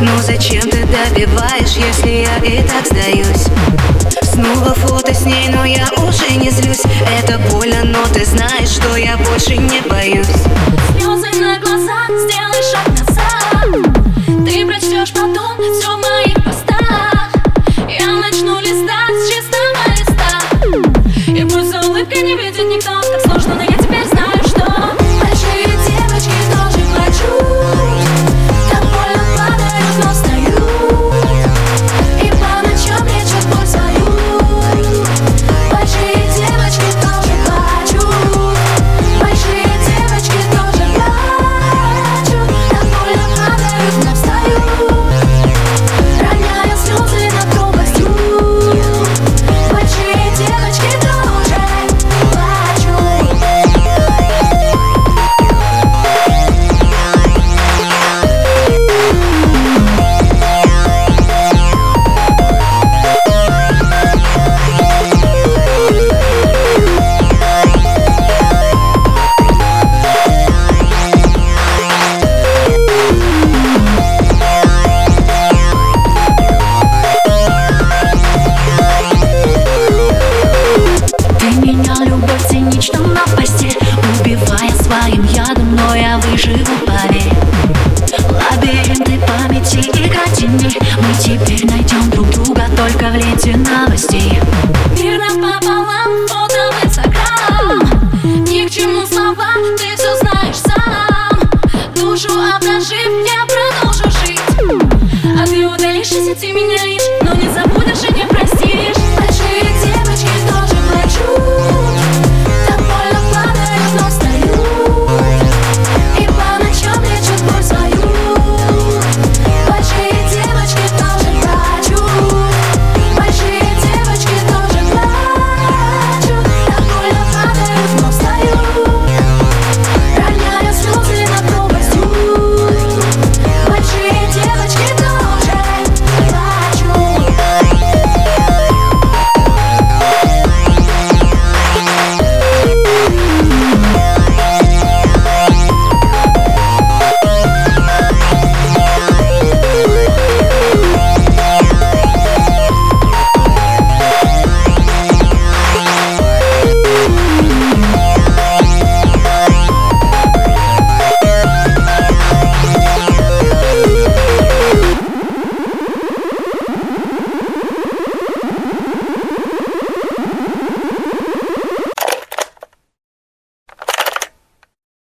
Ну зачем ты добиваешь, если я и так сдаюсь? Снова фото с ней, но я уже не злюсь Это больно, но ты знаешь, что я больше не боюсь Слезы на глазах сделай На пропасти Убивая своим ядом, но я выживу, поверь Лабиринты памяти и картины. Мы теперь найдем друг друга только в лете новостей. Мир нам пополам, фото в инстаграм Ни к чему слова, ты все знаешь сам. Душу обнажив, я продолжу жить. А ты удалишься ты меня